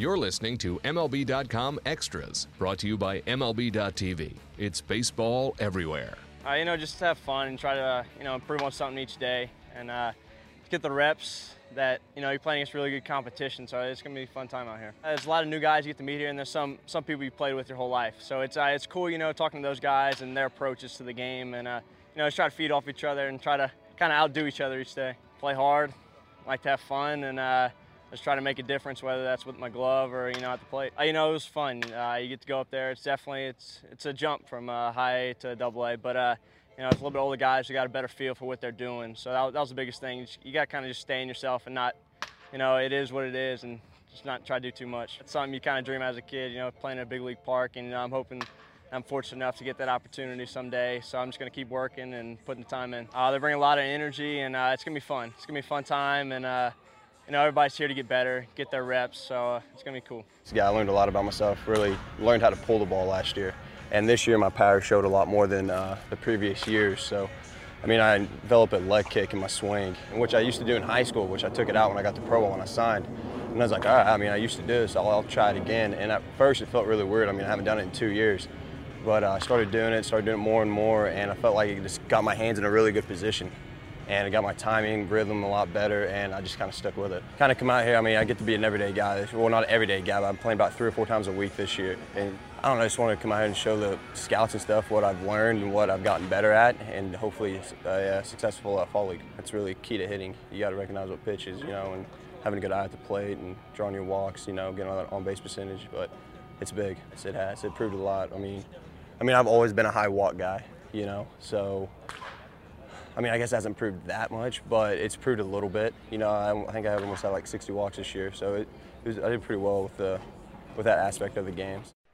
You're listening to MLB.com Extras, brought to you by MLB.tv. It's baseball everywhere. Uh, you know, just have fun and try to, uh, you know, improve on something each day and uh, get the reps that, you know, you're playing against really good competition. So it's going to be a fun time out here. There's a lot of new guys you get to meet here, and there's some some people you played with your whole life. So it's uh, it's cool, you know, talking to those guys and their approaches to the game, and uh, you know, just try to feed off each other and try to kind of outdo each other each day. Play hard, like to have fun, and uh, just try to make a difference, whether that's with my glove or you know at the plate. You know, it was fun. Uh, you get to go up there. It's definitely it's it's a jump from uh, high A to double A, but uh, you know it's a little bit older guys who got a better feel for what they're doing. So that, that was the biggest thing. You got to kind of just stay in yourself and not, you know, it is what it is, and just not try to do too much. It's something you kind of dream as a kid, you know, playing in a big league park, and you know, I'm hoping. I'm fortunate enough to get that opportunity someday, so I'm just going to keep working and putting the time in. Uh, they bring a lot of energy, and uh, it's going to be fun. It's going to be a fun time, and uh, you know, everybody's here to get better, get their reps, so uh, it's going to be cool. Yeah, I learned a lot about myself, really learned how to pull the ball last year. And this year, my power showed a lot more than uh, the previous years. So, I mean, I developed a leg kick in my swing, which I used to do in high school, which I took it out when I got to pro when I signed. And I was like, all right, I mean, I used to do this, I'll, I'll try it again. And at first, it felt really weird. I mean, I haven't done it in two years. But uh, I started doing it, started doing it more and more, and I felt like it just got my hands in a really good position and it got my timing, rhythm a lot better, and I just kind of stuck with it. Kind of come out here, I mean, I get to be an everyday guy. Well, not an everyday guy, but I'm playing about three or four times a week this year. And I don't know, I just want to come out here and show the scouts and stuff what I've learned and what I've gotten better at, and hopefully a uh, successful uh, fall league. That's really key to hitting. You got to recognize what pitch is, you know, and having a good eye at the plate and drawing your walks, you know, getting on that on-base percentage. But it's big. It has. It proved a lot. I mean, I mean, I've always been a high walk guy, you know, so I mean, I guess it hasn't proved that much, but it's proved a little bit. You know, I, I think I have almost had like 60 walks this year, so it, it was, I did pretty well with the with that aspect of the games.